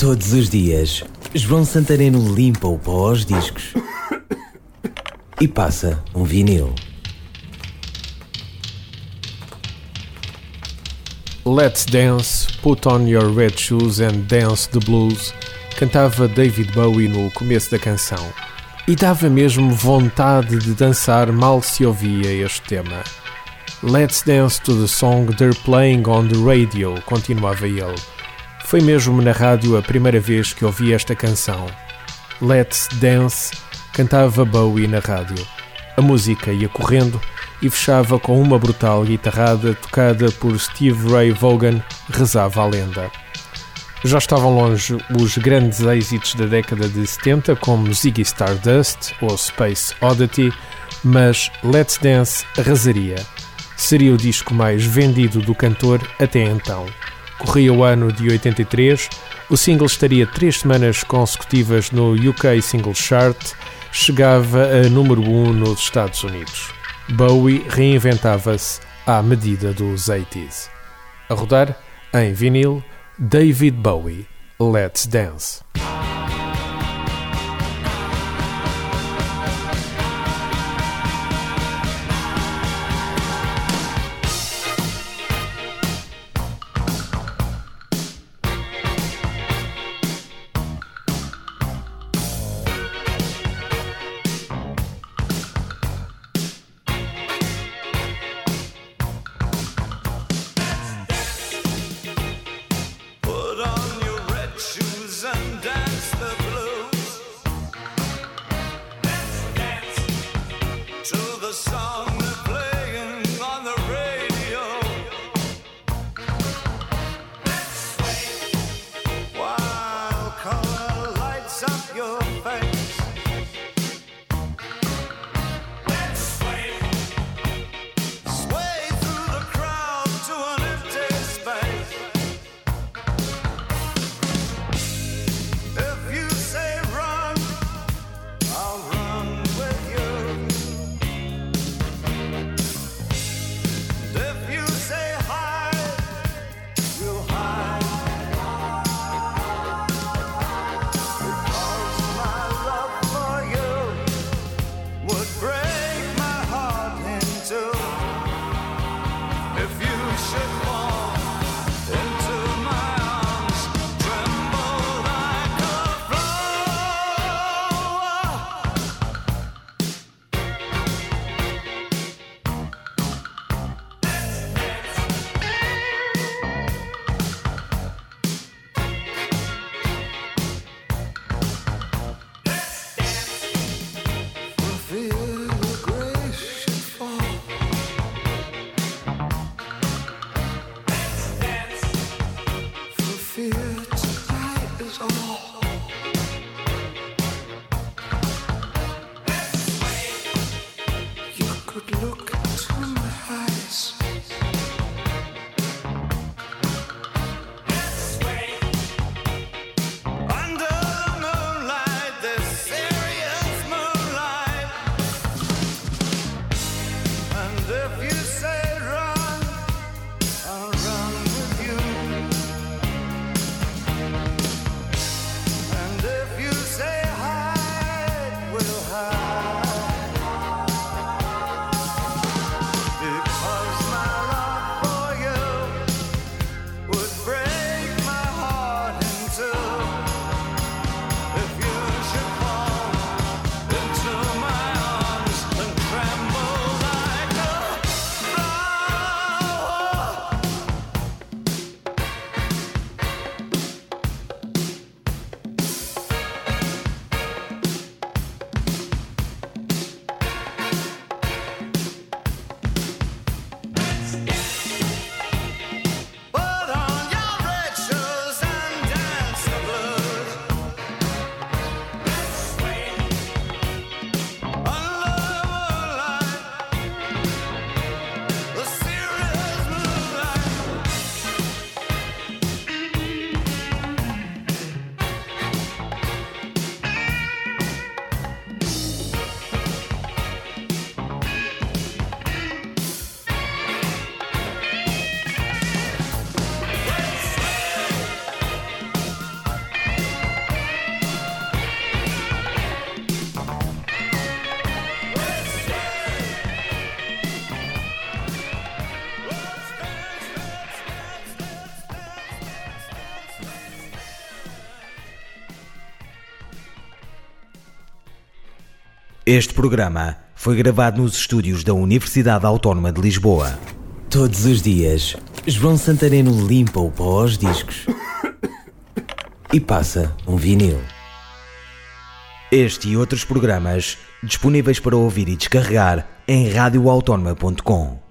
Todos os dias, João Santareno limpa o pó aos discos e passa um vinil. Let's Dance, Put On Your Red Shoes and Dance the Blues, cantava David Bowie no começo da canção. E dava mesmo vontade de dançar mal se ouvia este tema. Let's dance to the song they're playing on the radio, continuava ele. Foi mesmo na rádio a primeira vez que ouvi esta canção. Let's Dance cantava Bowie na rádio. A música ia correndo e fechava com uma brutal guitarrada tocada por Steve Ray Vaughan, rezava a lenda. Já estavam longe os grandes êxitos da década de 70, como Ziggy Stardust ou Space Oddity, mas Let's Dance arrasaria. Seria o disco mais vendido do cantor até então. Corria o ano de 83, o single estaria três semanas consecutivas no UK Single Chart, chegava a número 1 um nos Estados Unidos. Bowie reinventava-se à medida dos 80s. A rodar, em vinil, David Bowie, Let's Dance. should Este programa foi gravado nos estúdios da Universidade Autónoma de Lisboa. Todos os dias, João Santareno limpa o pó aos discos e passa um vinil. Este e outros programas disponíveis para ouvir e descarregar em radioautónoma.com.